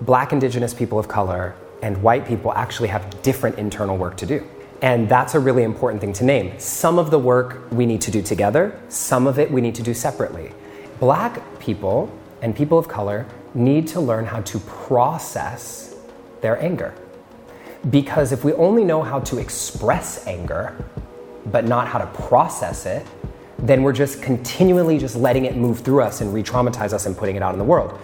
black, indigenous people of color, and white people actually have different internal work to do. And that's a really important thing to name. Some of the work we need to do together, some of it we need to do separately. Black people and people of color need to learn how to process their anger. Because if we only know how to express anger, but not how to process it, then we're just continually just letting it move through us and re-traumatize us and putting it out in the world.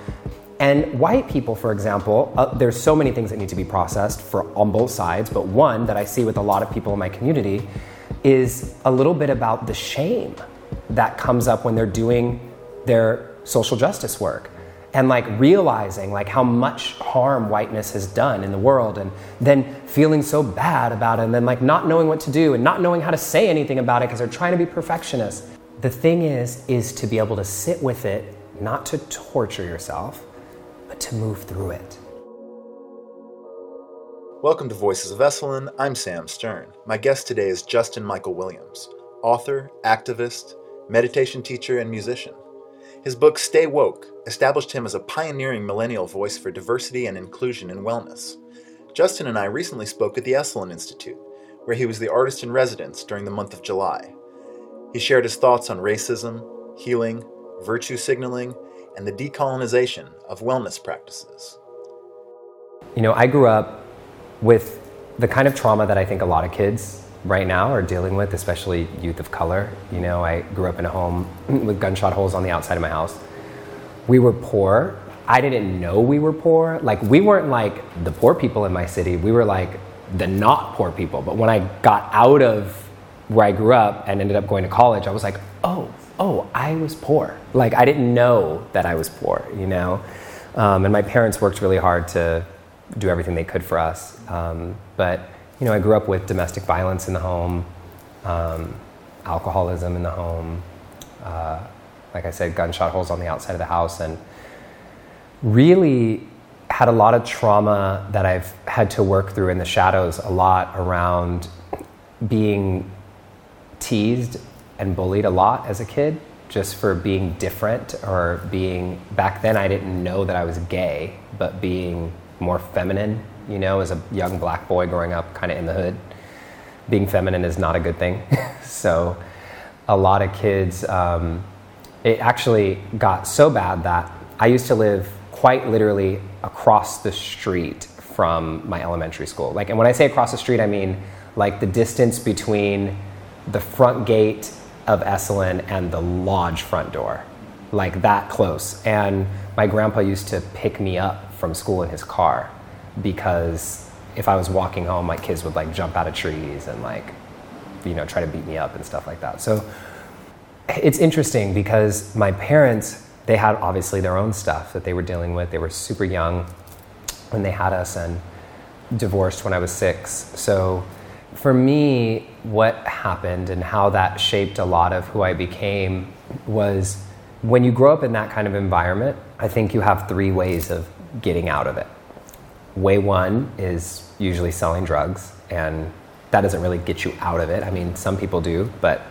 And white people, for example, uh, there's so many things that need to be processed for on both sides, but one that I see with a lot of people in my community is a little bit about the shame that comes up when they're doing their social justice work and like realizing like how much harm whiteness has done in the world and then feeling so bad about it and then like not knowing what to do and not knowing how to say anything about it because they're trying to be perfectionists. The thing is is to be able to sit with it not to torture yourself to move through it welcome to voices of esalen i'm sam stern my guest today is justin michael williams author activist meditation teacher and musician his book Stay Woke established him as a pioneering millennial voice for diversity and inclusion in wellness. Justin and I recently spoke at the Esalen Institute, where he was the artist in residence during the month of July. He shared his thoughts on racism, healing, virtue signaling, and the decolonization of wellness practices. You know, I grew up with the kind of trauma that I think a lot of kids right now are dealing with, especially youth of color. You know, I grew up in a home with gunshot holes on the outside of my house. We were poor. I didn't know we were poor. Like, we weren't like the poor people in my city. We were like the not poor people. But when I got out of where I grew up and ended up going to college, I was like, oh, oh, I was poor. Like, I didn't know that I was poor, you know? Um, and my parents worked really hard to do everything they could for us. Um, but you know, I grew up with domestic violence in the home, um, alcoholism in the home, uh, like I said, gunshot holes on the outside of the house, and really had a lot of trauma that I've had to work through in the shadows a lot around being teased and bullied a lot as a kid just for being different or being back then I didn't know that I was gay but being more feminine you know, as a young black boy growing up kind of in the hood. Being feminine is not a good thing. so, a lot of kids, um, it actually got so bad that I used to live quite literally across the street from my elementary school. Like, and when I say across the street, I mean like the distance between the front gate of Esalen and the lodge front door, like that close. And my grandpa used to pick me up from school in his car because if I was walking home, my kids would like jump out of trees and like, you know, try to beat me up and stuff like that. So it's interesting because my parents, they had obviously their own stuff that they were dealing with. They were super young when they had us and divorced when I was six. So for me, what happened and how that shaped a lot of who I became was when you grow up in that kind of environment, I think you have three ways of getting out of it way one is usually selling drugs, and that doesn't really get you out of it. I mean, some people do, but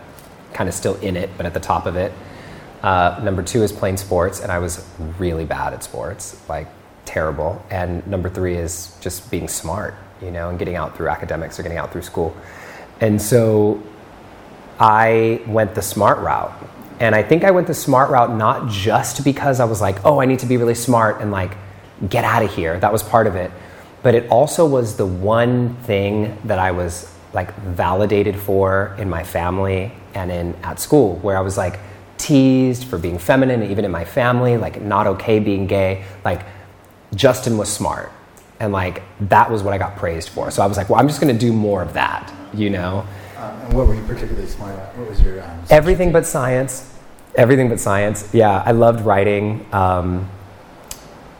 kind of still in it, but at the top of it. Uh, number two is playing sports, and I was really bad at sports, like terrible. And number three is just being smart, you know, and getting out through academics or getting out through school. And so I went the smart route. And I think I went the smart route not just because I was like, oh, I need to be really smart and like get out of here. That was part of it. But it also was the one thing that I was like validated for in my family and in at school, where I was like teased for being feminine, even in my family, like not okay being gay. Like Justin was smart. And like that was what I got praised for. So I was like, well, I'm just gonna do more of that, you know? Um, and what were you particularly smart at? What was your um, everything but science? Everything but science. Yeah, I loved writing. Um,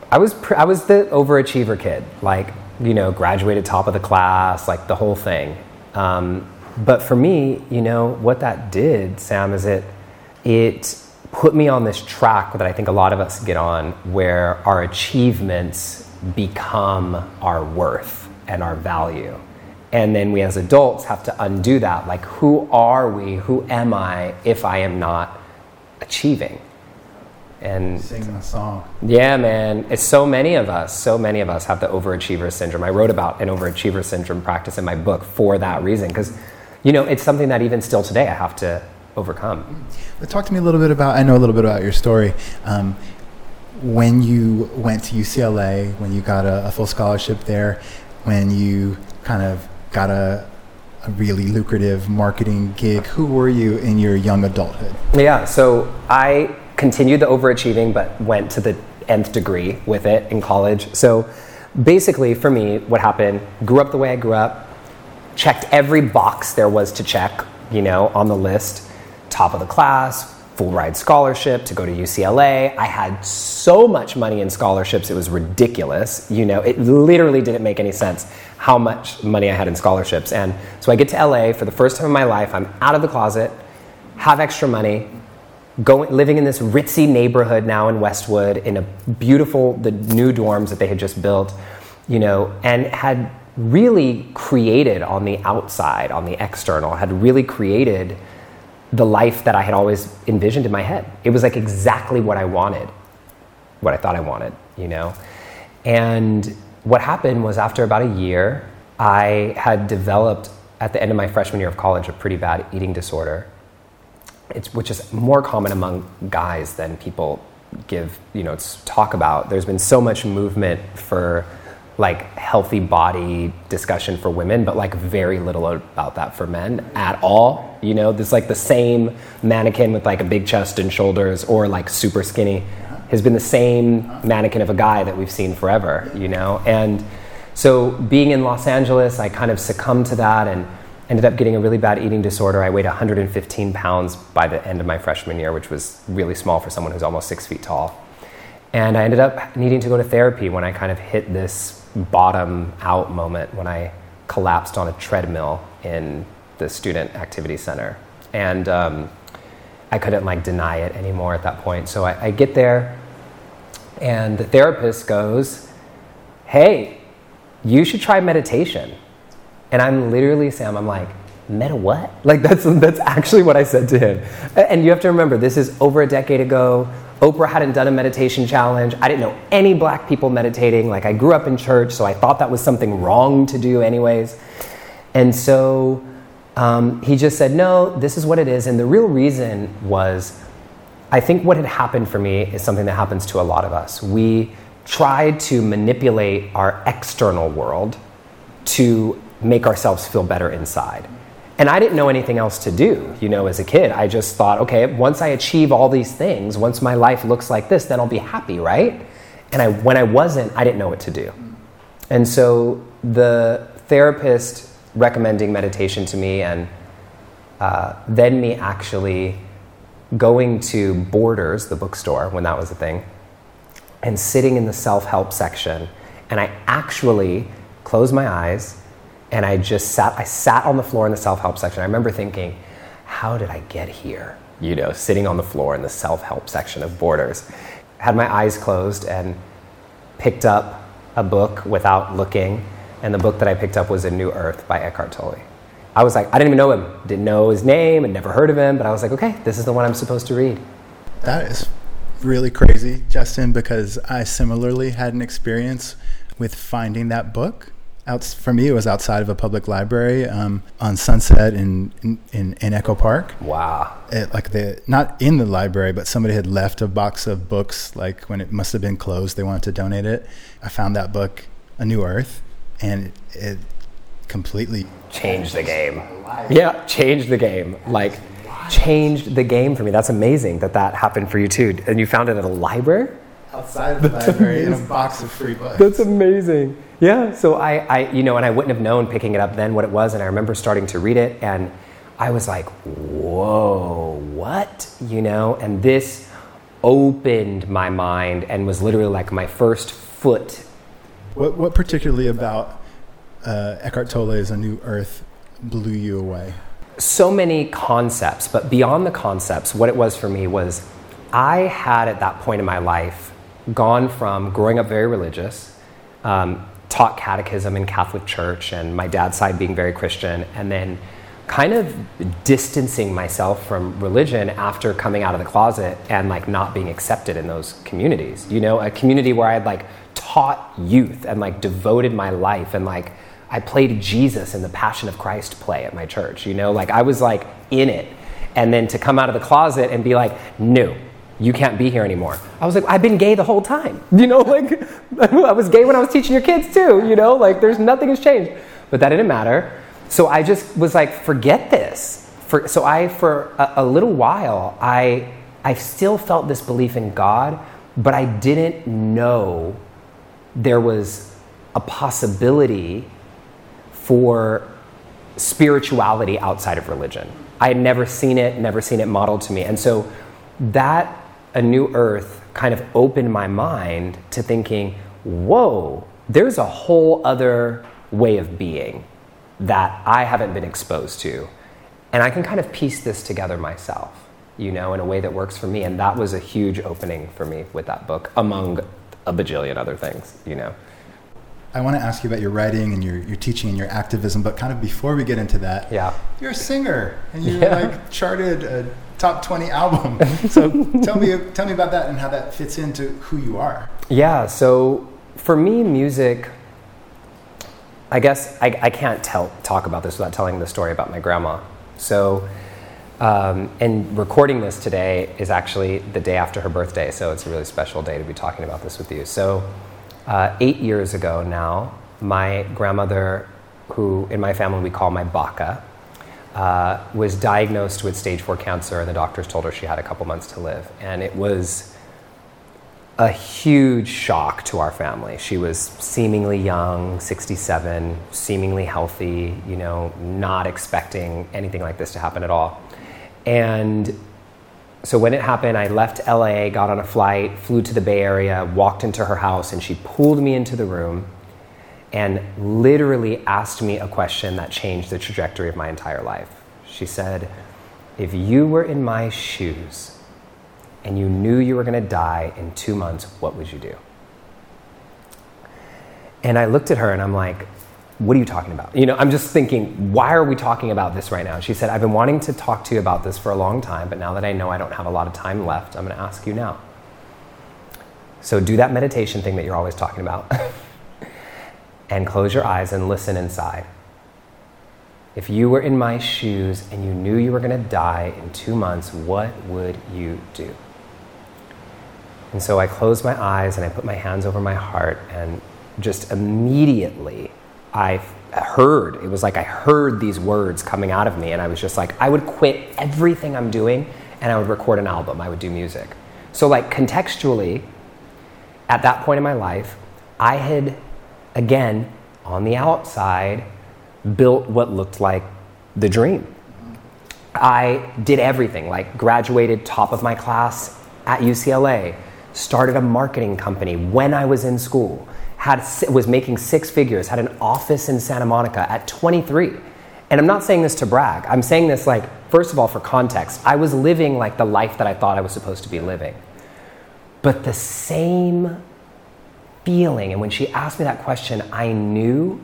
I was pr- I was the overachiever kid, like you know, graduated top of the class, like the whole thing. Um, but for me, you know, what that did, Sam, is it it put me on this track that I think a lot of us get on, where our achievements become our worth and our value. And then we as adults have to undo that. Like, who are we? Who am I if I am not achieving? And Singing a song. yeah, man, it's so many of us, so many of us have the overachiever syndrome. I wrote about an overachiever syndrome practice in my book for that reason, because, you know, it's something that even still today I have to overcome. But talk to me a little bit about. I know a little bit about your story. Um, when you went to UCLA, when you got a, a full scholarship there, when you kind of got a, a really lucrative marketing gig, who were you in your young adulthood? Yeah, so I continued the overachieving, but went to the nth degree with it in college. So basically, for me, what happened, grew up the way I grew up, checked every box there was to check, you know, on the list. Top of the class, full ride scholarship to go to UCLA. I had so much money in scholarships, it was ridiculous. You know, it literally didn't make any sense how much money I had in scholarships. And so I get to LA for the first time in my life, I'm out of the closet, have extra money, going living in this ritzy neighborhood now in Westwood in a beautiful the new dorms that they had just built, you know, and had really created on the outside, on the external, had really created the life that I had always envisioned in my head. It was like exactly what I wanted, what I thought I wanted, you know. And what happened was after about a year, I had developed at the end of my freshman year of college a pretty bad eating disorder it's, which is more common among guys than people give you know talk about there's been so much movement for like healthy body discussion for women but like very little about that for men at all you know there's like the same mannequin with like a big chest and shoulders or like super skinny has been the same mannequin of a guy that we've seen forever you know and so being in los angeles i kind of succumbed to that and ended up getting a really bad eating disorder. I weighed 115 pounds by the end of my freshman year, which was really small for someone who's almost six feet tall. And I ended up needing to go to therapy when I kind of hit this bottom out moment when I collapsed on a treadmill in the student activity center. And um, I couldn't like deny it anymore at that point. So I, I get there, and the therapist goes, Hey, you should try meditation. And I'm literally Sam. I'm like, meta what? Like that's that's actually what I said to him. And you have to remember, this is over a decade ago. Oprah hadn't done a meditation challenge. I didn't know any black people meditating. Like I grew up in church, so I thought that was something wrong to do, anyways. And so um, he just said, no, this is what it is. And the real reason was, I think what had happened for me is something that happens to a lot of us. We try to manipulate our external world to make ourselves feel better inside. And I didn't know anything else to do, you know, as a kid. I just thought, okay, once I achieve all these things, once my life looks like this, then I'll be happy, right? And I, when I wasn't, I didn't know what to do. And so the therapist recommending meditation to me and uh, then me actually going to Borders, the bookstore, when that was a thing, and sitting in the self help section. And I actually closed my eyes and I just sat, I sat on the floor in the self help section. I remember thinking, how did I get here? You know, sitting on the floor in the self help section of Borders. Had my eyes closed and picked up a book without looking. And the book that I picked up was A New Earth by Eckhart Tolle. I was like, I didn't even know him, didn't know his name, and never heard of him, but I was like, okay, this is the one I'm supposed to read. That is really crazy, Justin, because I similarly had an experience with finding that book. Out, for me, it was outside of a public library um, on Sunset in, in, in Echo Park. Wow. It, like the not in the library, but somebody had left a box of books. Like when it must have been closed, they wanted to donate it. I found that book, A New Earth, and it completely changed the game. Yeah, changed the game. Like, changed the game for me. That's amazing that that happened for you too. And you found it at a library? outside of the library in a box of free books. That's amazing. Yeah. So I, I, you know, and I wouldn't have known picking it up then what it was. And I remember starting to read it and I was like, whoa, what? You know, and this opened my mind and was literally like my first foot. What, what particularly about uh, Eckhart Tolle's A New Earth blew you away? So many concepts, but beyond the concepts, what it was for me was I had at that point in my life gone from growing up very religious, um, taught catechism in Catholic church, and my dad's side being very Christian, and then kind of distancing myself from religion after coming out of the closet and like not being accepted in those communities. You know, a community where I'd like taught youth and like devoted my life and like I played Jesus in the Passion of Christ play at my church. You know, like I was like in it. And then to come out of the closet and be like, no, you can't be here anymore. I was like, I've been gay the whole time. You know, like I was gay when I was teaching your kids too, you know, like there's nothing has changed. But that didn't matter. So I just was like, forget this. For, so I, for a, a little while, I, I still felt this belief in God, but I didn't know there was a possibility for spirituality outside of religion. I had never seen it, never seen it modeled to me. And so that a new earth kind of opened my mind to thinking, whoa, there's a whole other way of being that I haven't been exposed to. And I can kind of piece this together myself, you know, in a way that works for me. And that was a huge opening for me with that book, among a bajillion other things, you know. I want to ask you about your writing and your, your teaching and your activism, but kind of before we get into that, yeah. you're a singer and you yeah. like charted a top 20 album. So tell me tell me about that and how that fits into who you are. Yeah, so for me music I guess I, I can't tell, talk about this without telling the story about my grandma. So, um, and recording this today is actually the day after her birthday, so it's a really special day to be talking about this with you. So, uh, eight years ago now, my grandmother, who in my family we call my baka, uh, was diagnosed with stage four cancer, and the doctors told her she had a couple months to live. And it was a huge shock to our family. She was seemingly young, 67, seemingly healthy, you know, not expecting anything like this to happen at all. And so when it happened, I left LA, got on a flight, flew to the Bay Area, walked into her house, and she pulled me into the room and literally asked me a question that changed the trajectory of my entire life. She said, If you were in my shoes, and you knew you were going to die in two months, what would you do? And I looked at her and I'm like, what are you talking about? You know, I'm just thinking, why are we talking about this right now? She said, I've been wanting to talk to you about this for a long time, but now that I know I don't have a lot of time left, I'm going to ask you now. So do that meditation thing that you're always talking about and close your eyes and listen inside. If you were in my shoes and you knew you were going to die in two months, what would you do? And so I closed my eyes and I put my hands over my heart, and just immediately I heard it was like I heard these words coming out of me, and I was just like, I would quit everything I'm doing and I would record an album, I would do music. So, like, contextually, at that point in my life, I had, again, on the outside, built what looked like the dream. I did everything, like graduated top of my class at UCLA, started a marketing company when I was in school, had, was making six figures, had an office in Santa Monica at 23. And I'm not saying this to brag. I'm saying this like, first of all, for context. I was living like the life that I thought I was supposed to be living. But the same feeling, and when she asked me that question, I knew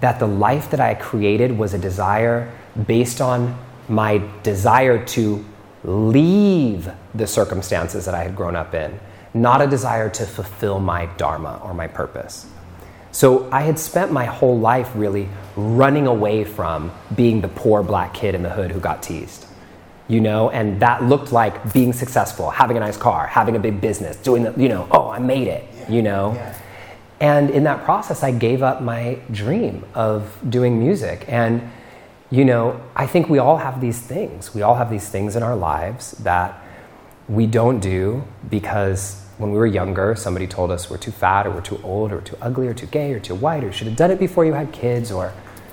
that the life that I created was a desire based on my desire to leave the circumstances that I had grown up in, not a desire to fulfill my dharma or my purpose. So I had spent my whole life really running away from being the poor black kid in the hood who got teased. You know, and that looked like being successful, having a nice car, having a big business, doing the, you know, oh, I made it, you know. And in that process, I gave up my dream of doing music. And you know, I think we all have these things. We all have these things in our lives that we don't do because when we were younger, somebody told us we're too fat or we're too old or too ugly or too gay or too white or should have done it before you had kids or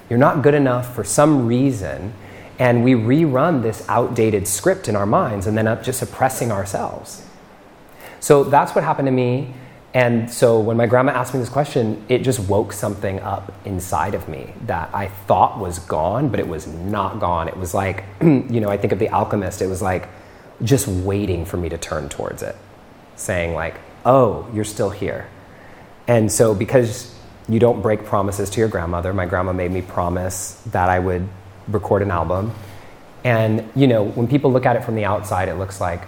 you're not good enough for some reason. And we rerun this outdated script in our minds and then up just suppressing ourselves. So that's what happened to me and so when my grandma asked me this question, it just woke something up inside of me that I thought was gone, but it was not gone. It was like, you know, I think of The Alchemist, it was like just waiting for me to turn towards it, saying, like, oh, you're still here. And so because you don't break promises to your grandmother, my grandma made me promise that I would record an album. And, you know, when people look at it from the outside, it looks like,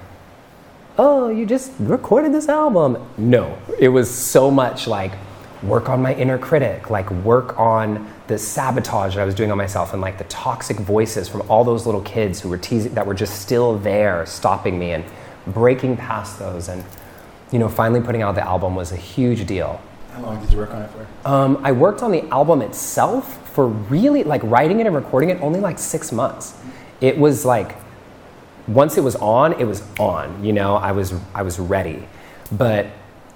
oh, you just recorded this album. No, it was so much like work on my inner critic, like work on the sabotage that I was doing on myself and like the toxic voices from all those little kids who were teasing, that were just still there stopping me and breaking past those. And, you know, finally putting out the album was a huge deal. How long did you work on it for? Um, I worked on the album itself for really, like writing it and recording it, only like six months. It was like, once it was on, it was on. You know, I was I was ready, but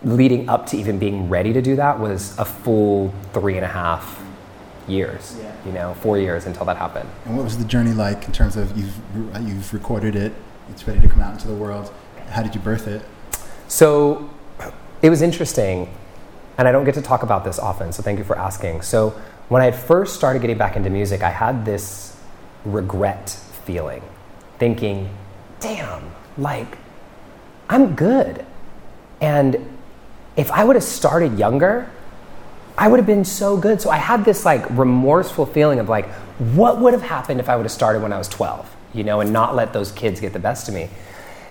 leading up to even being ready to do that was a full three and a half years. Yeah. You know, four years until that happened. And what was the journey like in terms of you've you've recorded it, it's ready to come out into the world. How did you birth it? So it was interesting, and I don't get to talk about this often, so thank you for asking. So when I had first started getting back into music, I had this regret feeling, thinking, damn, like, I'm good. And if I would have started younger, I would have been so good. So I had this like remorseful feeling of like, what would have happened if I would have started when I was 12, you know, and not let those kids get the best of me.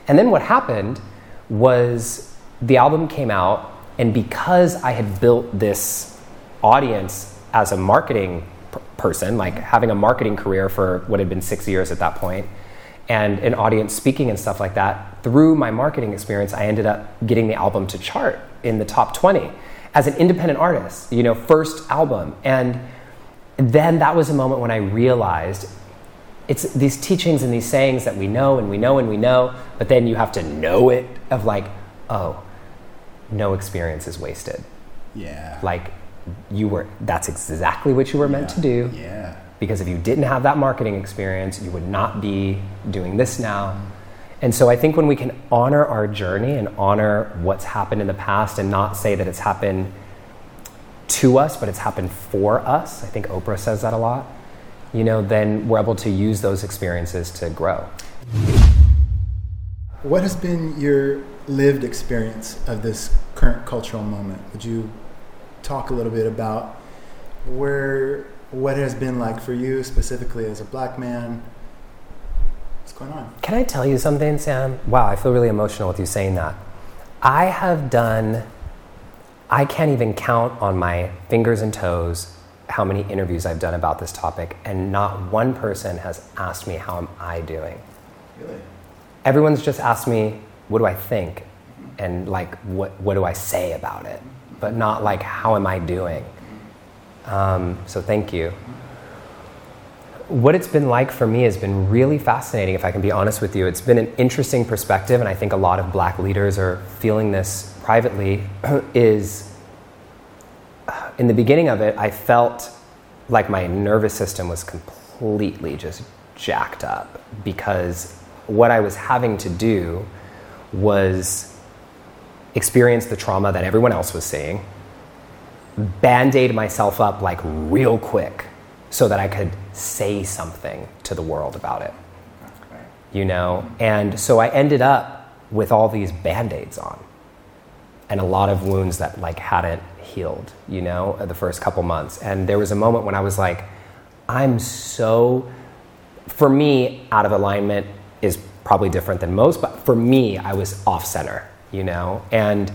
And then what happened was the album came out, and because I had built this audience as a marketing person, like having a marketing career for what had been six years at that point, and an audience speaking and stuff like that, through my marketing experience, I ended up getting the album to chart in the top 20 as an independent artist, you know, first album. And then that was a moment when I realized it's these teachings and these sayings that we know and we know and we know, but then you have to know it of like, oh, no experience is wasted. Yeah. Like you were that's exactly what you were meant to do. Yeah. Because if you didn't have that marketing experience, you would not be doing this now. And so I think when we can honor our journey and honor what's happened in the past and not say that it's happened to us, but it's happened for us, I think Oprah says that a lot, you know, then we're able to use those experiences to grow. What has been your lived experience of this current cultural moment? Would you talk a little bit about where what it has been like for you specifically as a black man? What's going on? Can I tell you something, Sam? Wow, I feel really emotional with you saying that. I have done, I can't even count on my fingers and toes how many interviews I've done about this topic, and not one person has asked me, How am I doing? Really? Everyone's just asked me, What do I think? Mm-hmm. And like, what, what do I say about it? But not like, How am I doing? Um, so thank you what it's been like for me has been really fascinating, if I can be honest with you. It's been an interesting perspective, and I think a lot of black leaders are feeling this privately. is in the beginning of it, I felt like my nervous system was completely just jacked up because what I was having to do was experience the trauma that everyone else was seeing, band aid myself up like real quick so that I could say something to the world about it. You know? And so I ended up with all these band-aids on and a lot of wounds that like hadn't healed, you know, the first couple months. And there was a moment when I was like, I'm so for me, out of alignment is probably different than most, but for me, I was off center, you know? And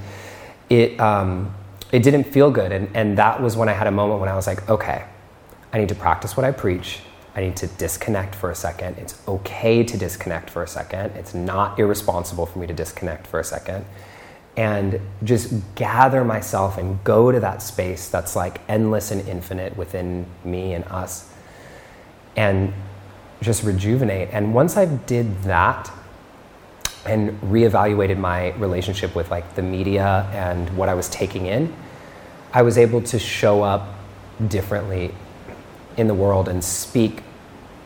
it um, it didn't feel good. And, and that was when I had a moment when I was like, okay, I need to practice what I preach. I need to disconnect for a second. It's okay to disconnect for a second. It's not irresponsible for me to disconnect for a second. And just gather myself and go to that space that's like endless and infinite within me and us. And just rejuvenate. And once I did that and reevaluated my relationship with like the media and what I was taking in, I was able to show up differently in the world and speak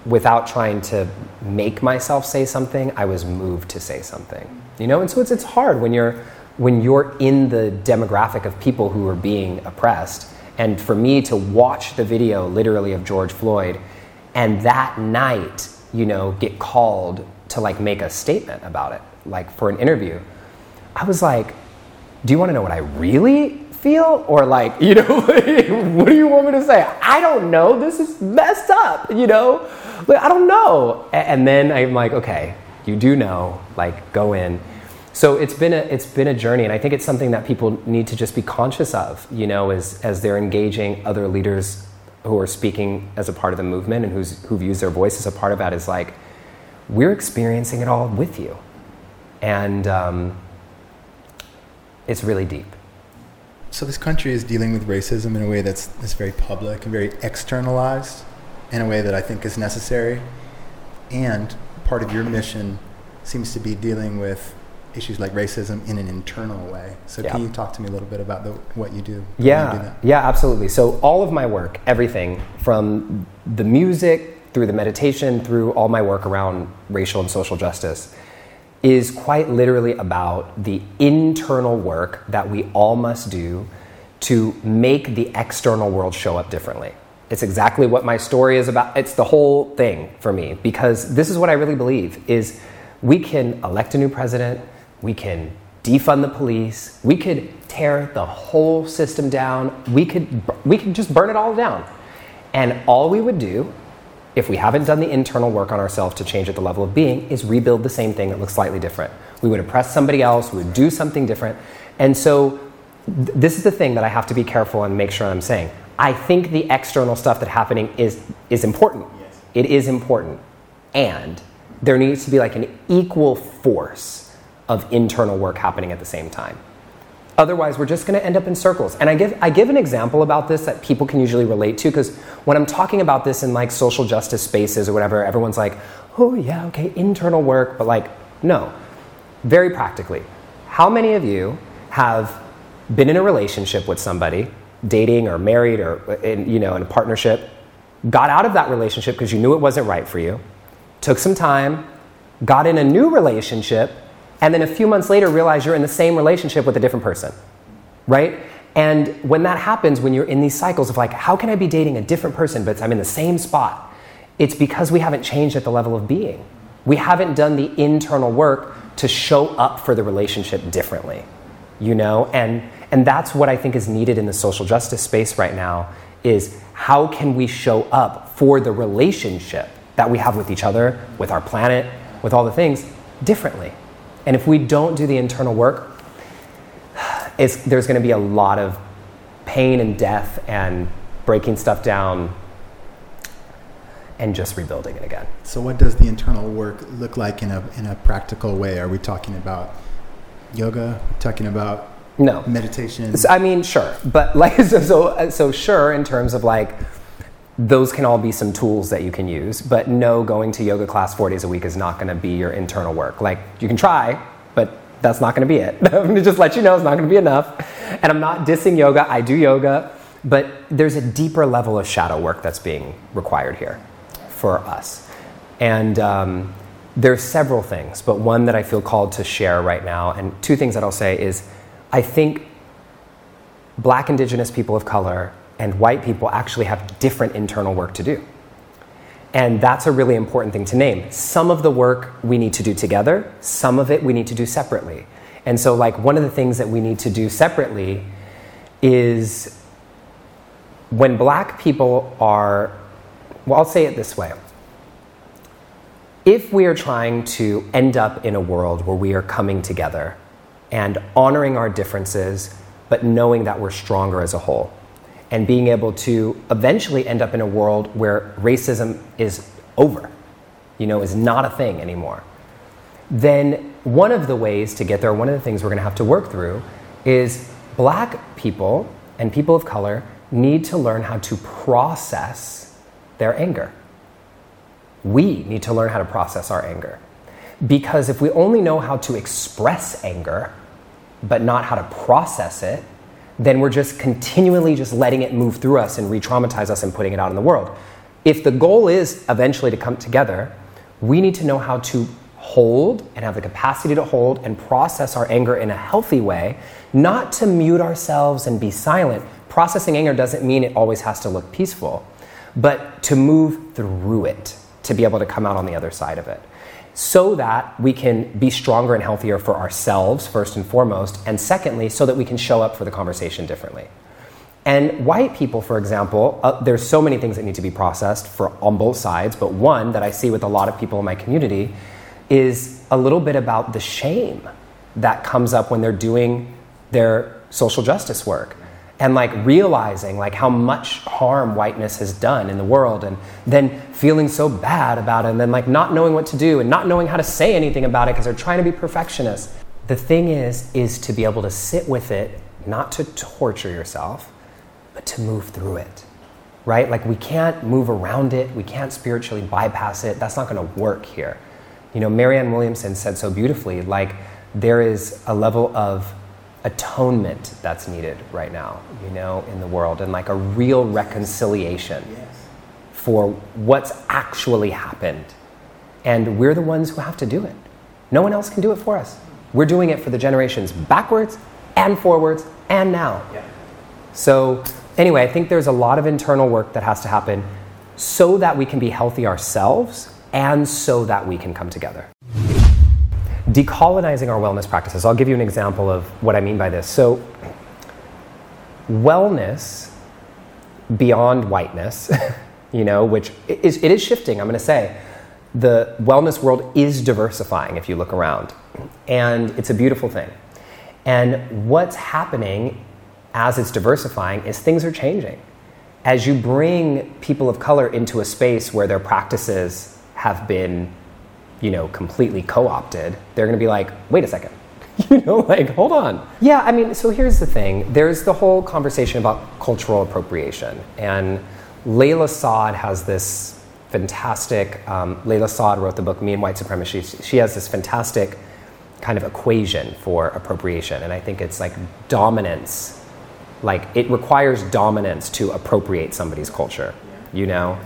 without trying to make myself say something. I was moved to say something you know? And so it's, it's hard when you're when you're in the demographic of people who are being oppressed. And for me to watch the video literally of george floyd and that night you know get called to like make a statement about it like for an interview i was like do you want to know what i really feel? Or like, you know, what do you want me to say? I don't know. This is messed up, you know? Like, I don't know. And then I'm like, okay, you do know, like, go in. So it's been a it's been a journey, and I think it's something that people need to just be conscious of, you know, as as they're engaging other leaders who are speaking as a part of the movement and who's who've used their voice as a part of that. Is like we're experiencing it all with you, and um, it's really deep. So this country is dealing with racism in a way that's, that's very public and very externalized, in a way that I think is necessary. And part of your mission seems to be dealing with issues like racism in an internal way. So Yeah. can you talk to me a little bit about the, what you do? when you do Yeah, yeah, absolutely. So all of my work, everything from the music through the meditation, through all my work around racial and social justice, is quite literally about the internal work that we all must do to make the external world show up differently. It's exactly what my story is about. It's the whole thing for me because this is what I really believe is we can elect a new president, we can defund the police, we could tear the whole system down, we could we could just burn it all down. And all we would do if we haven't done the internal work on ourselves to change at the level of being, is rebuild the same thing that looks slightly different. We would oppress somebody else, we would do something different. And so, th- this is the thing that I have to be careful and make sure I'm saying. I think the external stuff that's happening is, is important. It is important. And there needs to be like an equal force of internal work happening at the same time. Otherwise, we're just going to end up in circles. And I give, I give an example about this that people can usually relate to because when I'm talking about this in like social justice spaces or whatever, everyone's like, oh, yeah, okay, internal work. But like, no. Very practically, how many of you have been in a relationship with somebody, dating or married or in, you know, in a partnership, got out of that relationship because you knew it wasn't right for you, took some time, got in a new relationship, and then a few months later realize you're in the same relationship with a different person, right? And when that happens, when you're in these cycles of like, how can I be dating a different person, but I'm in the same spot? It's because we haven't changed at the level of being. We haven't done the internal work to show up for the relationship differently, you know? And, and that's what I think is needed in the social justice space right now is how can we show up for the relationship that we have with each other, with our planet, with all the things differently. And if we don't do the internal work, it's, there's going to be a lot of pain and death and breaking stuff down and just rebuilding it again. So what does the internal work look like in a, in a practical way? Are we talking about yoga? Talking about No. meditation? I mean, sure, but like so, so uh, so sure in terms of like those can all be some tools that you can use, but no, going to yoga class four days a week is not going to be your internal work. Like you can try, but that's not going to be it. I'm going to just let you know it's not going to be enough. And I'm not dissing yoga. I do yoga, but there's a deeper level of shadow work that's being required here for us. And um, there's several things, but one that I feel called to share right now, and two things that I'll say is, I think black indigenous people of color and white people actually have different internal work to do. And that's a really important thing to name. Some of the work we need to do together, some of it we need to do separately. And so, like, one of the things that we need to do separately is when black people are, well, I'll say it this way. If we are trying to end up in a world where we are coming together and honoring our differences, but knowing that we're stronger as a whole, and being able to eventually end up in a world where racism is over, you know, is not a thing anymore, then one of the ways to get there, one of the things we're going to have to work through is black people and people of color need to learn how to process their anger. We need to learn how to process our anger. Because if we only know how to express anger, but not how to process it, then we're just continually just letting it move through us and re-traumatize us and putting it out in the world. If the goal is eventually to come together, we need to know how to hold and have the capacity to hold and process our anger in a healthy way, not to mute ourselves and be silent. Processing anger doesn't mean it always has to look peaceful, but to move through it, to be able to come out on the other side of it. So that we can be stronger and healthier for ourselves, first and foremost, and secondly, so that we can show up for the conversation differently. And white people, for example, uh, there's so many things that need to be processed for on both sides, but one that I see with a lot of people in my community is a little bit about the shame that comes up when they're doing their social justice work and like realizing like how much harm whiteness has done in the world and then feeling so bad about it and then like not knowing what to do and not knowing how to say anything about it because they're trying to be perfectionists. The thing is is to be able to sit with it not to torture yourself but to move through it right? Like we can't move around it. We can't spiritually bypass it. That's not going to work here. You know marianne williamson said so beautifully like there is a level of atonement that's needed right now, you know, in the world, and like a real reconciliation yes. for what's actually happened. And we're the ones who have to do it. No one else can do it for us. We're doing it for the generations backwards and forwards and now. Yeah. So, anyway, I think there's a lot of internal work that has to happen so that we can be healthy ourselves and so that we can come together decolonizing our wellness practices. I'll give you an example of what I mean by this. So, wellness beyond whiteness, you know, which is, it is shifting, I'm going to say. The wellness world is diversifying if you look around, and it's a beautiful thing. And what's happening as it's diversifying is things are changing. As you bring people of color into a space where their practices have been you know, completely co-opted, they're going to be like, wait a second. you know, like, hold on. Yeah, I mean, so here's the thing. There's the whole conversation about cultural appropriation. And Layla Saad has this fantastic, um, Layla Saad wrote the book Me and White Supremacy. She, she has this fantastic kind of equation for appropriation. And I think it's like dominance. Like, it requires dominance to appropriate somebody's culture, you know?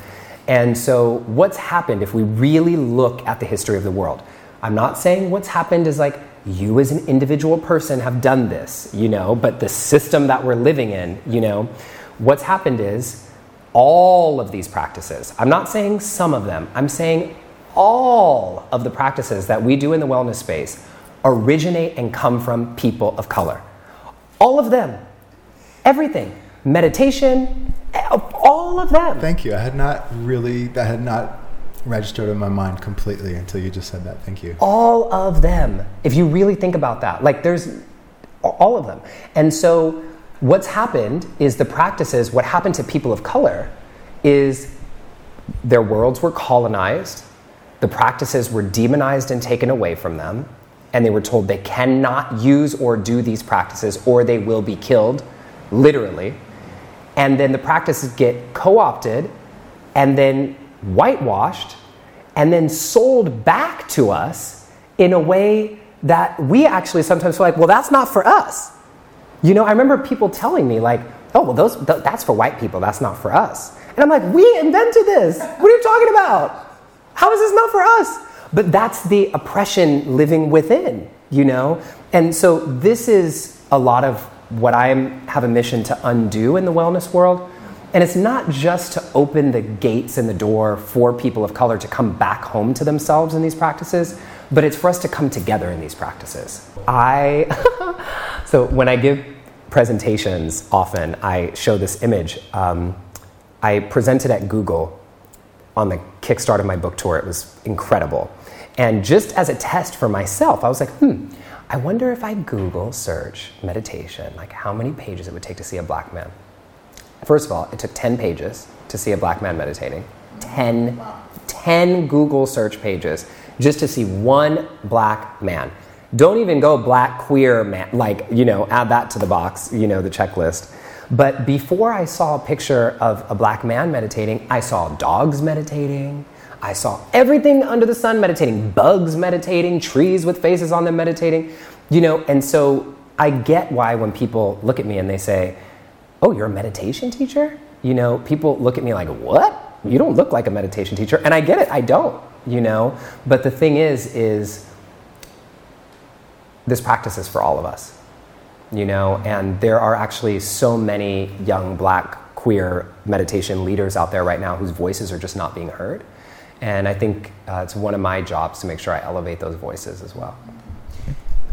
And so, what's happened if we really look at the history of the world? I'm not saying what's happened is like you as an individual person have done this, you know, but the system that we're living in, you know, what's happened is all of these practices, I'm not saying some of them, I'm saying all of the practices that we do in the wellness space originate and come from people of color. All of them. Everything. Meditation, eh, all of them. Thank you. I had not really, that had not registered in my mind completely until you just said that. Thank you. All of them. If you really think about that, like there's all of them. And so what's happened is the practices, what happened to people of color is their worlds were colonized, the practices were demonized and taken away from them, and they were told they cannot use or do these practices or they will be killed, literally and then the practices get co opted and then whitewashed and then sold back to us in a way that we actually sometimes feel like, well, that's not for us. You know, I remember people telling me, like, oh, well, those, th- that's for white people, that's not for us. And I'm like, we invented this. What are you talking about? How is this not for us? But that's the oppression living within, you know? And so this is a lot of what I have a mission to undo in the wellness world. And it's not just to open the gates and the door for people of color to come back home to themselves in these practices, but it's for us to come together in these practices. I, so when I give presentations, often I show this image. Um, I presented at Google on the kickstart of my book tour. It was incredible. And just as a test for myself, I was like, hmm, I wonder if I Google search meditation, like how many pages it would take to see a black man. First of all, it took 10 pages to see a black man meditating. 10, 10 Google search pages just to see one black man. Don't even go black queer man, like, you know, add that to the box, you know, the checklist. But before I saw a picture of a black man meditating, I saw dogs meditating. I saw everything under the sun meditating, bugs meditating, trees with faces on them meditating, you know, and so I get why when people look at me and they say, Oh, you're a meditation teacher? You know, people look at me like, What? You don't look like a meditation teacher. And I get it, I don't, you know. But the thing is, is this practice is for all of us, you know, and there are actually so many young black queer meditation leaders out there right now whose voices are just not being heard And I think uh, it's one of my jobs to make sure I elevate those voices as well.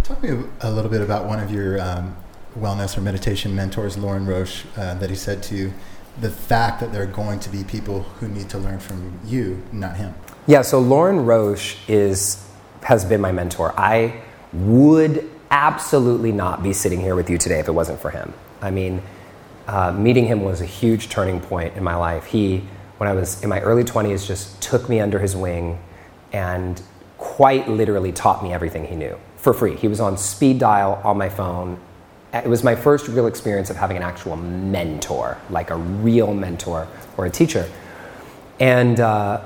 Talk to me a little bit about one of your um, wellness or meditation mentors, Lorin Roche, uh, that he said to you the fact that there are going to be people who need to learn from you, not him. Yeah, so Lorin Roche is has been my mentor. I would absolutely not be sitting here with you today if it wasn't for him. I mean, uh, meeting him was a huge turning point in my life. He, when I was in my early 20s, just took me under his wing and quite literally taught me everything he knew for free. He was on speed dial on my phone. It was my first real experience of having an actual mentor, like a real mentor or a teacher. And uh,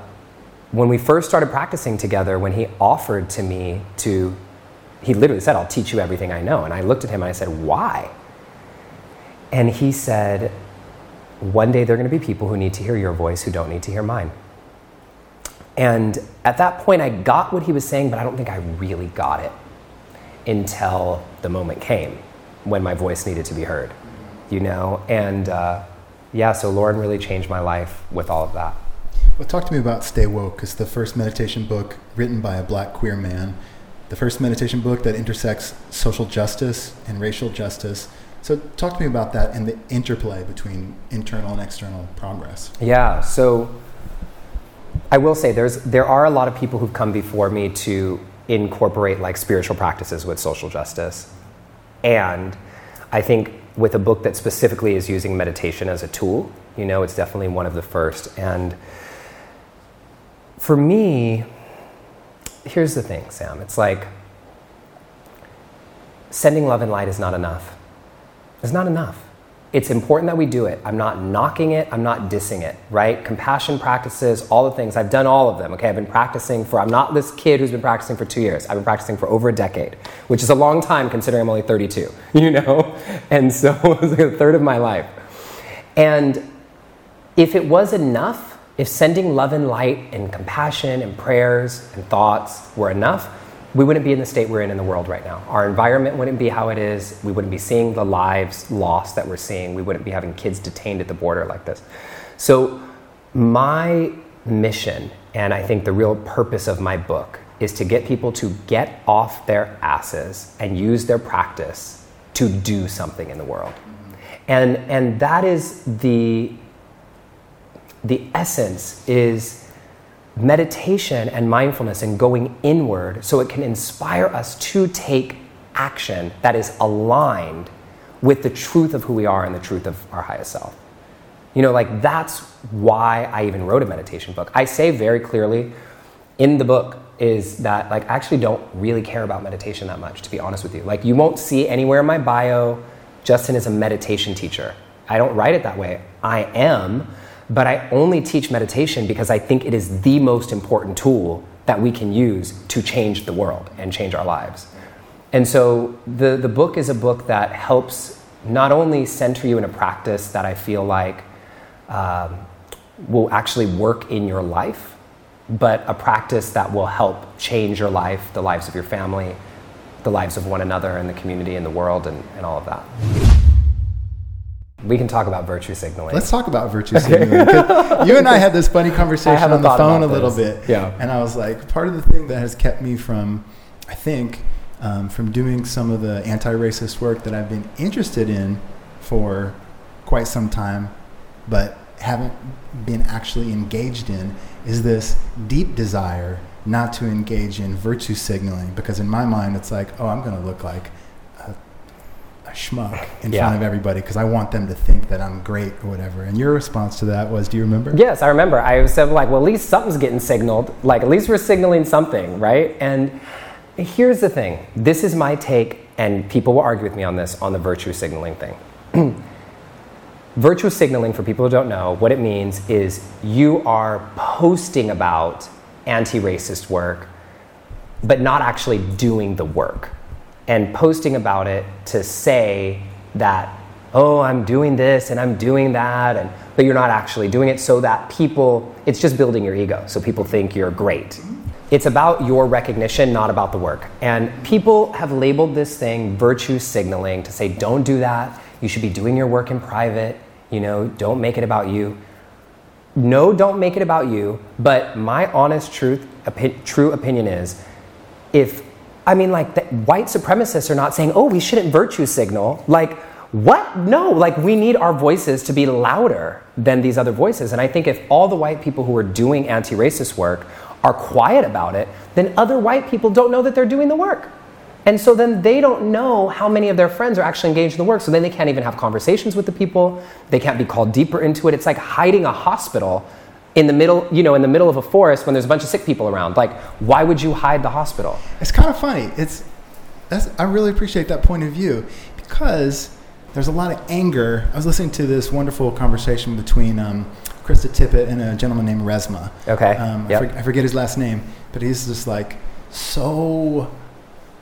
when we first started practicing together, when he offered to me to, he literally said, I'll teach you everything I know. And I looked at him and I said, Why? And he said, One day they're going to be people who need to hear your voice who don't need to hear mine. And at that point, I got what he was saying, but I don't think I really got it until the moment came when my voice needed to be heard, you know? And uh, yeah, so Lorin really changed my life with all of that. Well, talk to me about Stay Woke. It's the first meditation book written by a black queer man, the first meditation book that intersects social justice and racial justice. So, talk to me about that and the interplay between internal and external progress. Yeah, so I will say there's there are a lot of people who've come before me to incorporate like spiritual practices with social justice. And I think with a book that specifically is using meditation as a tool, you know, it's definitely one of the first. And for me, here's the thing, Sam. It's like sending love and light is not enough. It's not enough. It's important that we do it. I'm not knocking it, I'm not dissing it, right? Compassion practices, all the things. I've done all of them, okay? I've been practicing for, I'm not this kid who's been practicing for two years. I've been practicing for over a decade, which is a long time considering I'm only 32, you know? And so it was like a third of my life. And if it was enough, if sending love and light and compassion and prayers and thoughts were enough, we wouldn't be in the state we're in in the world right now. Our environment wouldn't be how it is. We wouldn't be seeing the lives lost that we're seeing. We wouldn't be having kids detained at the border like this. So, my mission, and I think the real purpose of my book, is to get people to get off their asses and use their practice to do something in the world. And, and that is the the essence is meditation and mindfulness and going inward so it can inspire us to take action that is aligned with the truth of who we are and the truth of our highest self. You know, like that's why I even wrote a meditation book. I say very clearly in the book is that like I actually don't really care about meditation that much to be honest with you. Like you won't see anywhere in my bio Justin is a meditation teacher. I don't write it that way. I am, but I only teach meditation because I think it is the most important tool that we can use to change the world and change our lives. And so the, the book is a book that helps not only center you in a practice that I feel like um, will actually work in your life, but a practice that will help change your life, the lives of your family, the lives of one another and the community and the world and, and all of that. We can talk about virtue signaling. Let's talk about virtue signaling. you and I had this funny conversation on the phone a little this. bit. Yeah. And I was like, part of the thing that has kept me from, I think, um, from doing some of the anti racist work that I've been interested in for quite some time, but haven't been actually engaged in, is this deep desire not to engage in virtue signaling. Because in my mind, it's like, oh, I'm going to look like schmuck in yeah. front of everybody because I want them to think that I'm great or whatever. And your response to that was, do you remember? Yes, I remember. I said like, well, at least something's getting signaled. Like at least we're signaling something, right? And here's the thing. This is my take, and people will argue with me on this on the virtue signaling thing. virtue signaling, for people who don't know, what it means is you are posting about anti-racist work, but not actually doing the work and posting about it to say that oh i'm doing this and i'm doing that and but you're not actually doing it. So that people it's just building your ego. So people think you're great. It's about your recognition not about the work. And people have labeled this thing virtue signaling to say don't do that. You should be doing your work in private. You know don't make it about you. No, don't make it about you. But my honest truth, opi- true opinion is, if I mean, like the white supremacists are not saying, "Oh, we shouldn't virtue signal." Like, what? No, like we need our voices to be louder than these other voices. And I think if all the white people who are doing anti-racist work are quiet about it, then other white people don't know that they're doing the work. And so then they don't know how many of their friends are actually engaged in the work. So then they can't even have conversations with the people. They can't be called deeper into it. It's like hiding a hospital in the middle, you know, in the middle of a forest when there's a bunch of sick people around. Like, why would you hide the hospital? It's kind of funny. It's that's I really appreciate that point of view because there's a lot of anger. I was listening to this wonderful conversation between um, Krista Tippett and a gentleman named Resmaa. Okay. Um, Yep. I, for- I forget his last name, but he's just like so.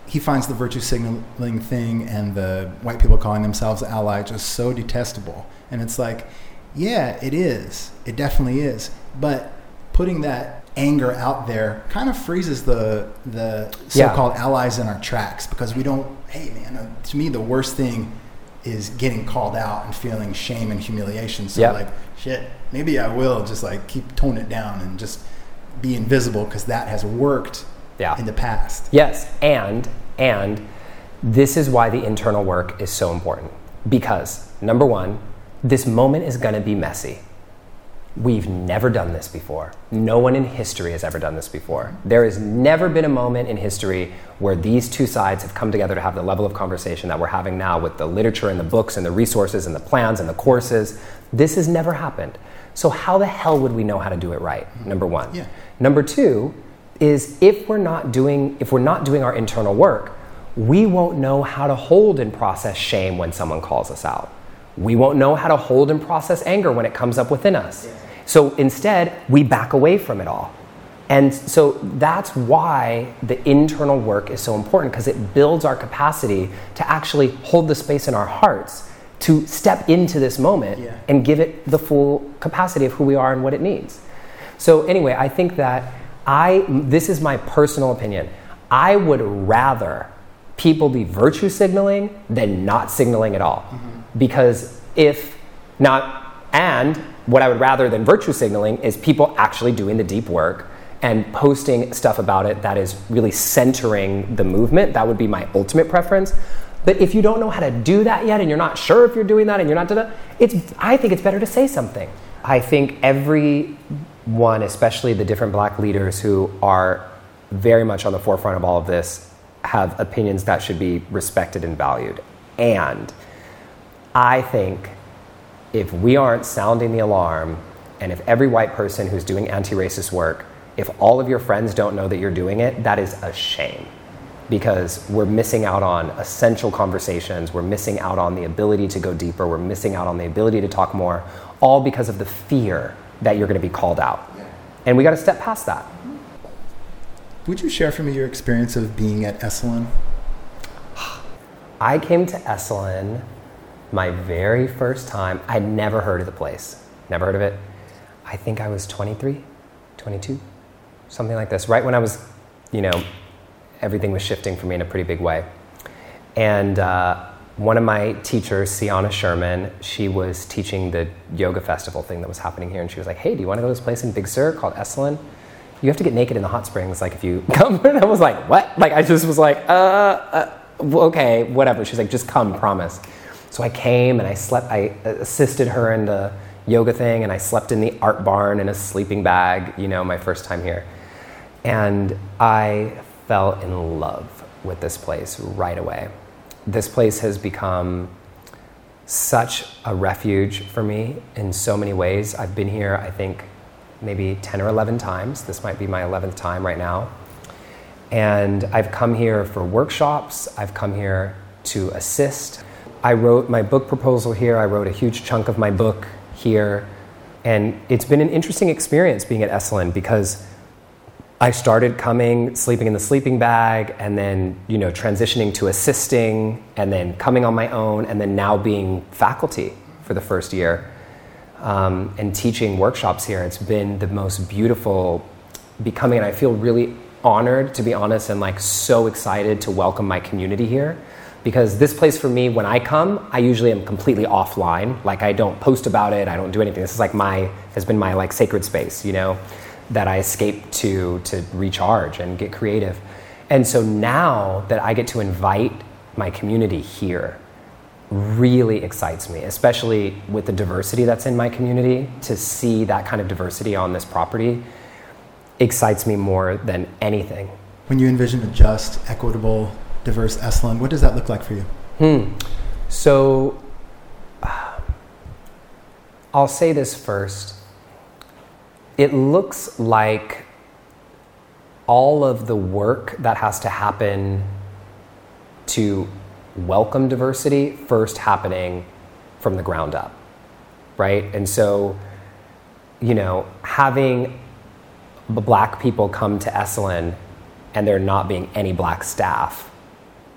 He finds the virtue signaling thing and the white people calling themselves ally just so detestable. And it's like, yeah, it is. It definitely is. But putting that anger out there kind of freezes the the so-called allies in our tracks because we don't. Hey, man, uh, to me the worst thing is getting called out and feeling shame and humiliation. So Yep. like, shit, maybe I will just like keep tone it down and just be invisible because that has worked Yeah. in the past. Yes, and and this is why the internal work is so important. Because number 1, this moment is going to be messy. We've never done this before. No one in history has ever done this before. There has never been a moment in history where these two sides have come together to have the level of conversation that we're having now with the literature and the books and the resources and the plans and the courses. This has never happened. So, how the hell would we know how to do it right? Number one. Yeah. Number two is if we're not doing if we're not doing our internal work, we won't know how to hold and process shame when someone calls us out. We won't know how to hold and process anger when it comes up within us. So instead, we back away from it all. And so that's why the internal work is so important because it builds our capacity to actually hold the space in our hearts to step into this moment Yeah. and give it the full capacity of who we are and what it needs. So anyway, I think that I this is my personal opinion. I would rather people be virtue signaling than not signaling at all. Mm-hmm. Because if not and what I would rather than virtue signaling is people actually doing the deep work and posting stuff about it that is really centering the movement. That would be my ultimate preference. But if you don't know how to do that yet and you're not sure if you're doing that and you're not doing that, it's I think it's better to say something. I think everyone, especially the different black leaders who are very much on the forefront of all of this, have opinions that should be respected and valued. And I think if we aren't sounding the alarm, and if every white person who's doing anti racist work, if all of your friends don't know that you're doing it, that is a shame. Because we're missing out on essential conversations, we're missing out on the ability to go deeper, we're missing out on the ability to talk more, all because of the fear that you're going to be called out. And we got to step past that. Would you share for me your experience of being at Esalen? I came to Esalen my very first time. I'd never heard of the place, never heard of it. I think I was 23, 22, something like this, right when I was, you know, everything was shifting for me in a pretty big way. And uh, one of my teachers, Sianna Sherman, she was teaching the yoga festival thing that was happening here. And she was like, hey, do you want to go to this place in Big Sur called Esalen? You have to get naked in the hot springs, like if you come. And I was like, what? Like, I just was like, uh, uh okay, whatever. She's like, just come, promise. So I came and I slept, I assisted her in the yoga thing and I slept in the art barn in a sleeping bag, you know, my first time here. And I fell in love with this place right away. This place has become such a refuge for me in so many ways. I've been here, I think, maybe 10 or 11 times. This might be my 11th time right now. And I've come here for workshops, I've come here to assist. I wrote my book proposal here, I wrote a huge chunk of my book here. And it's been an interesting experience being at Esalen because I started coming, sleeping in the sleeping bag, and then you know transitioning to assisting, and then coming on my own, and then now being faculty for the first year um, and teaching workshops here. It's been the most beautiful becoming, and I feel really honored, to be honest, and like so excited to welcome my community here because this place for me, when I come, I usually am completely offline. Like I don't post about it. I don't do anything. This is like my has been my like sacred space, you know, that I escape to to recharge and get creative. And so now that I get to invite my community here, really excites me, especially with the diversity that's in my community. To see that kind of diversity on this property excites me more than anything. When you envision a just, equitable, diverse Esalen, what does that look like for you? Hmm. So, I'll say this first. It looks like all of the work that has to happen to welcome diversity first happening from the ground up, right? And so, you know, having black people come to Esalen and there not being any black staff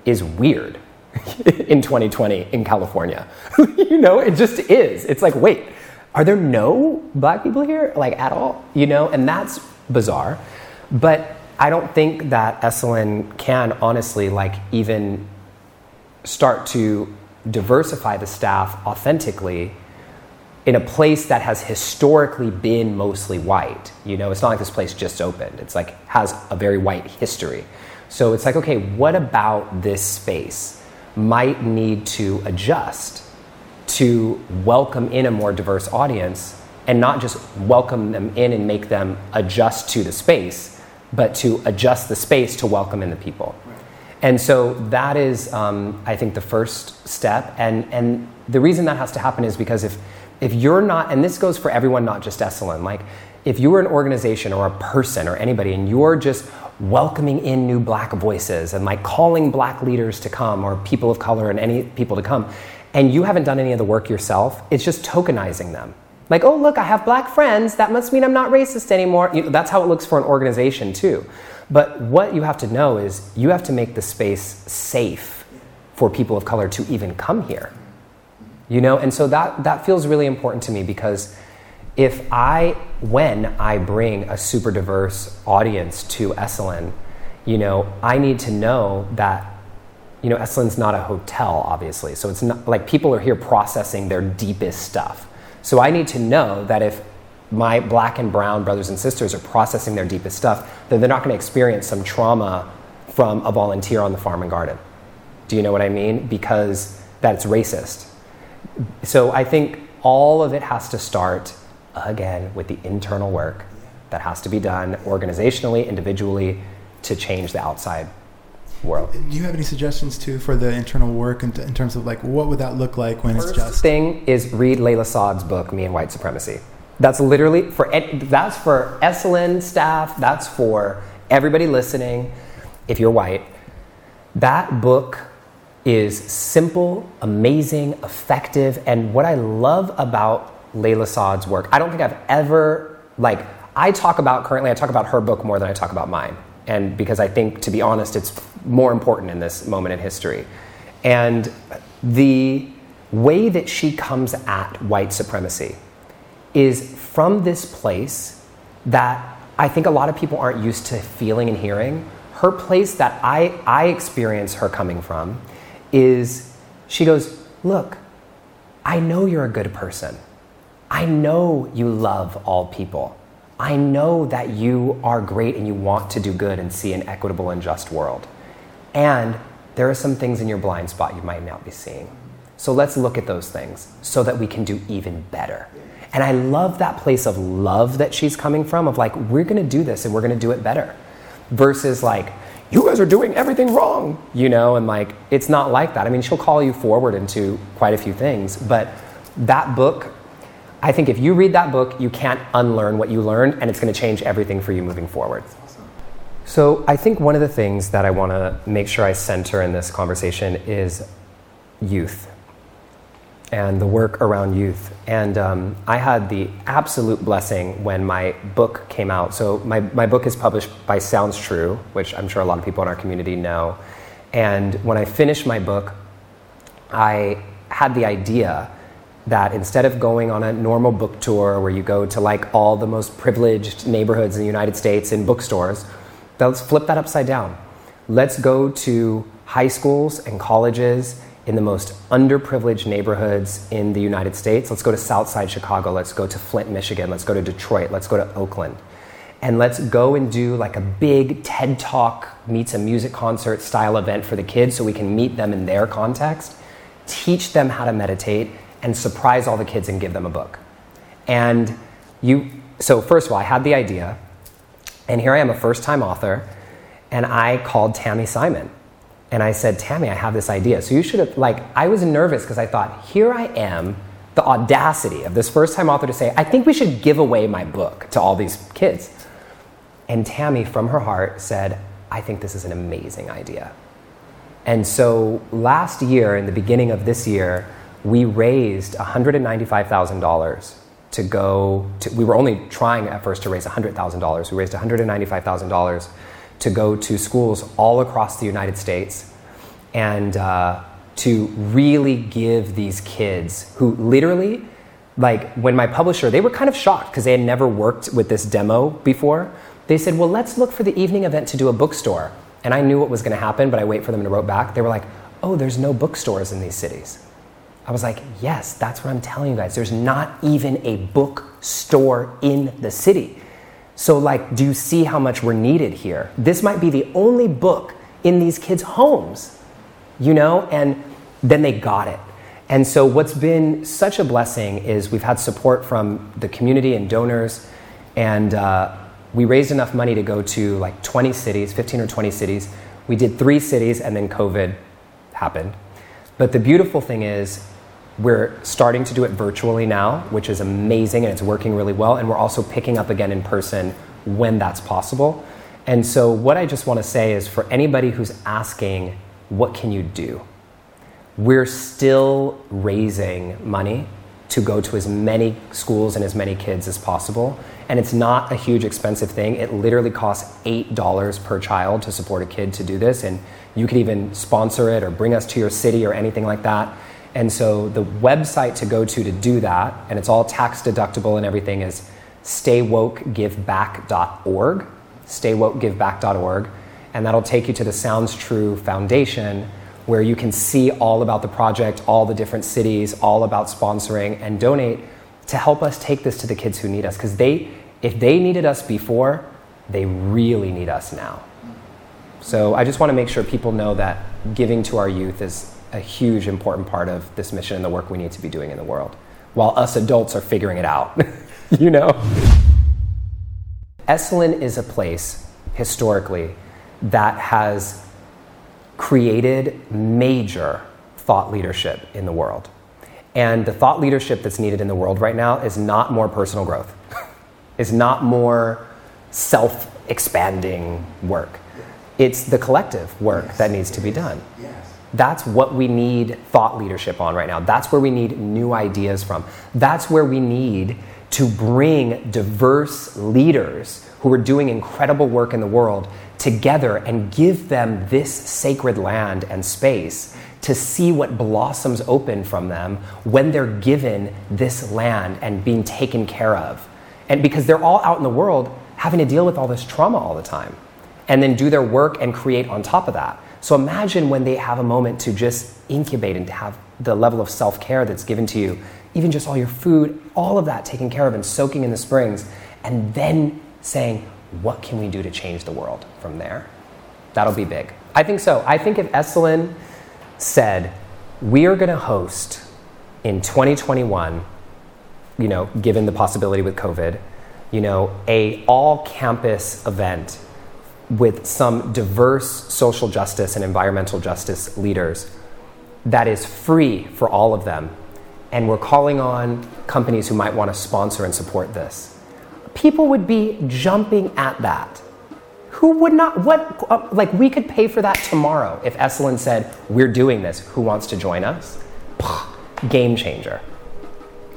is weird in 2020 in California. you know, it just is. It's like, wait, are there no black people here? Like at all? You know, and that's bizarre. But I don't think that Esalen can honestly like even start to diversify the staff authentically in a place that has historically been mostly white. You know, it's not like this place just opened. It's like has a very white history. So it's like, okay, what about this space might need to adjust to welcome in a more diverse audience and not just welcome them in and make them adjust to the space, but to adjust the space to welcome in the people. And so that is, um, I think, the first step. And, and the reason that has to happen is because if, if you're not, and this goes for everyone, not just Esalen, like if you were an organization or a person or anybody and you're just welcoming in new black voices and like calling black leaders to come or people of color and any people to come, and you haven't done any of the work yourself, it's just tokenizing them. Like, oh, look, I have black friends. That must mean I'm not racist anymore. You know, that's how it looks for an organization, too. But what you have to know is you have to make the space safe for people of color to even come here. You know, and so that, that feels really important to me because if I, when I bring a super diverse audience to Esalen, you know, I need to know that, you know, Esalen's not a hotel, obviously. So it's not like people are here processing their deepest stuff. So I need to know that if my black and brown brothers and sisters are processing their deepest stuff, that they're not going to experience some trauma from a volunteer on the farm and garden. Do you know what I mean? Because that's racist. So I think all of it has to start again with the internal work that has to be done organizationally, individually, to change the outside world. Do you have any suggestions too for the internal work in, in terms of like what would that look like when First it's just? thing is read Layla Saad's book, Me and White Supremacy. That's literally for that's for Esalen staff. That's for everybody listening. If you're white, that book is simple, amazing, effective, and what I love about Layla Saad's work, I don't think I've ever like I talk about currently. I talk about her book more than I talk about mine, and because I think, to be honest, it's more important in this moment in history, and the way that she comes at white supremacy is from this place that I think a lot of people aren't used to feeling and hearing. Her place that I, I experience her coming from is she goes, Look, I know you're a good person. I know you love all people. I know that you are great and you want to do good and see an equitable and just world. And there are some things in your blind spot you might not be seeing. So let's look at those things so that we can do even better. And I love that place of love that she's coming from, of like, we're gonna do this and we're gonna do it better. Versus like, you guys are doing everything wrong, you know, and like, it's not like that. I mean, she'll call you forward into quite a few things, but that book, I think if you read that book, you can't unlearn what you learned, and it's gonna change everything for you moving forward. So I think one of the things that I wanna make sure I center in this conversation is youth and the work around youth. And um, I had the absolute blessing when my book came out. So, my, my book is published by Sounds True, which I'm sure a lot of people in our community know. And when I finished my book, I had the idea that instead of going on a normal book tour where you go to like all the most privileged neighborhoods in the United States in bookstores, let's flip that upside down. Let's go to high schools and colleges in the most underprivileged neighborhoods in the United States. Let's go to Southside Chicago. Let's go to Flint, Michigan. Let's go to Detroit. Let's go to Oakland. And let's go and do like a big TED Talk meets a music concert style event for the kids so we can meet them in their context, teach them how to meditate, and surprise all the kids and give them a book. And you, so first of all, I had the idea, and here I am, a first time author, and I called Tami Simon. And I said, Tami, I have this idea. So you should have, like, I was nervous because I thought, here I am, the audacity of this first time author to say, I think we should give away my book to all these kids. And Tami, from her heart, said, I think this is an amazing idea. And so last year, in the beginning of this year, we raised $195,000 to go to, we were only trying at first to raise $100,000. We raised $195,000 to go to schools all across the United States and uh, to really give these kids who literally, like when my publisher, they were kind of shocked because they had never worked with this demo before. They said, Well, let's look for the evening event to do a bookstore. And I knew what was going to happen, but I wait for them to wrote back. They were like, Oh, there's no bookstores in these cities. I was like, Yes, that's what I'm telling you guys. There's not even a bookstore in the city. So, like, do you see how much we're needed here? This might be the only book in these kids' homes, you know? And then they got it. And so, what's been such a blessing is we've had support from the community and donors, and uh, we raised enough money to go to like 20 cities, 15 or 20 cities. We did three cities, and then COVID happened. But the beautiful thing is, we're starting to do it virtually now, which is amazing and it's working really well. And we're also picking up again in person when that's possible. And so, what I just want to say is for anybody who's asking, what can you do? We're still raising money to go to as many schools and as many kids as possible. And it's not a huge expensive thing. It literally costs $8 per child to support a kid to do this. And you could even sponsor it or bring us to your city or anything like that. And so the website to go to to do that, and it's all tax deductible and everything, is staywokegiveback.org. Staywokegiveback.org. And that'll take you to the Sounds True Foundation, where you can see all about the project, all the different cities, all about sponsoring, and donate to help us take this to the kids who need us. Because they, if they needed us before, they really need us now. So I just want to make sure people know that giving to our youth is a huge important part of this mission and the work we need to be doing in the world while us adults are figuring it out you know esalen is a place historically that has created major thought leadership in the world and the thought leadership that's needed in the world right now is not more personal growth is not more self-expanding work it's the collective work yes. that needs to be done. That's what we need thought leadership on right now. That's where we need new ideas from. That's where we need to bring diverse leaders who are doing incredible work in the world together and give them this sacred land and space to see what blossoms open from them when they're given this land and being taken care of. And because they're all out in the world having to deal with all this trauma all the time and then do their work and create on top of that. So imagine when they have a moment to just incubate and to have the level of self care that's given to you, even just all your food, all of that taken care of and soaking in the springs, and then saying, what can we do to change the world from there? That'll be big. I think so. I think if Esalen said, we are going to host in 2021, you know, given the possibility with COVID, you know, a all campus event with some diverse social justice and environmental justice leaders that is free for all of them. And we're calling on companies who might want to sponsor and support this. People would be jumping at that. Who would not? What? Uh, like, we could pay for that tomorrow if Esalen said, We're doing this. Who wants to join us? Game changer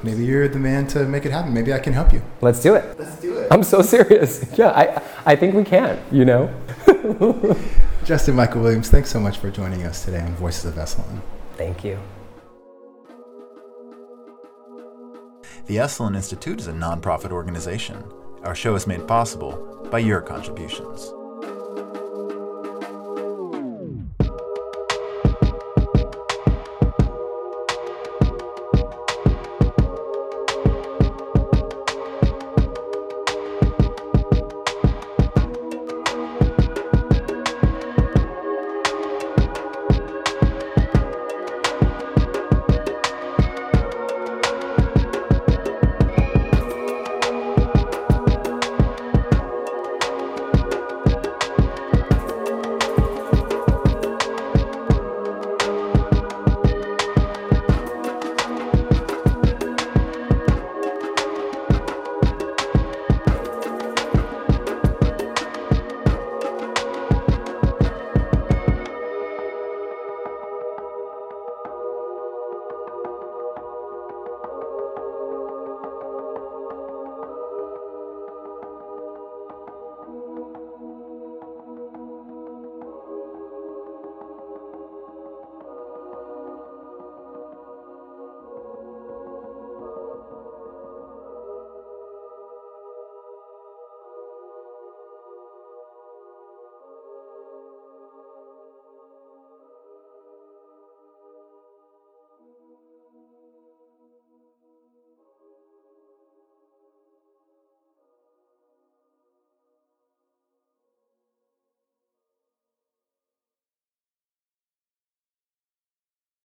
maybe you're the man to make it happen. Maybe I can help you. Let's do it. Let's do it. I'm so serious. Yeah, I, I think we can, you know? Justin Michael Williams, thanks so much for joining us today on Voices of Esalen. Thank you. The Esalen Institute is a nonprofit organization. Our show is made possible by your contributions.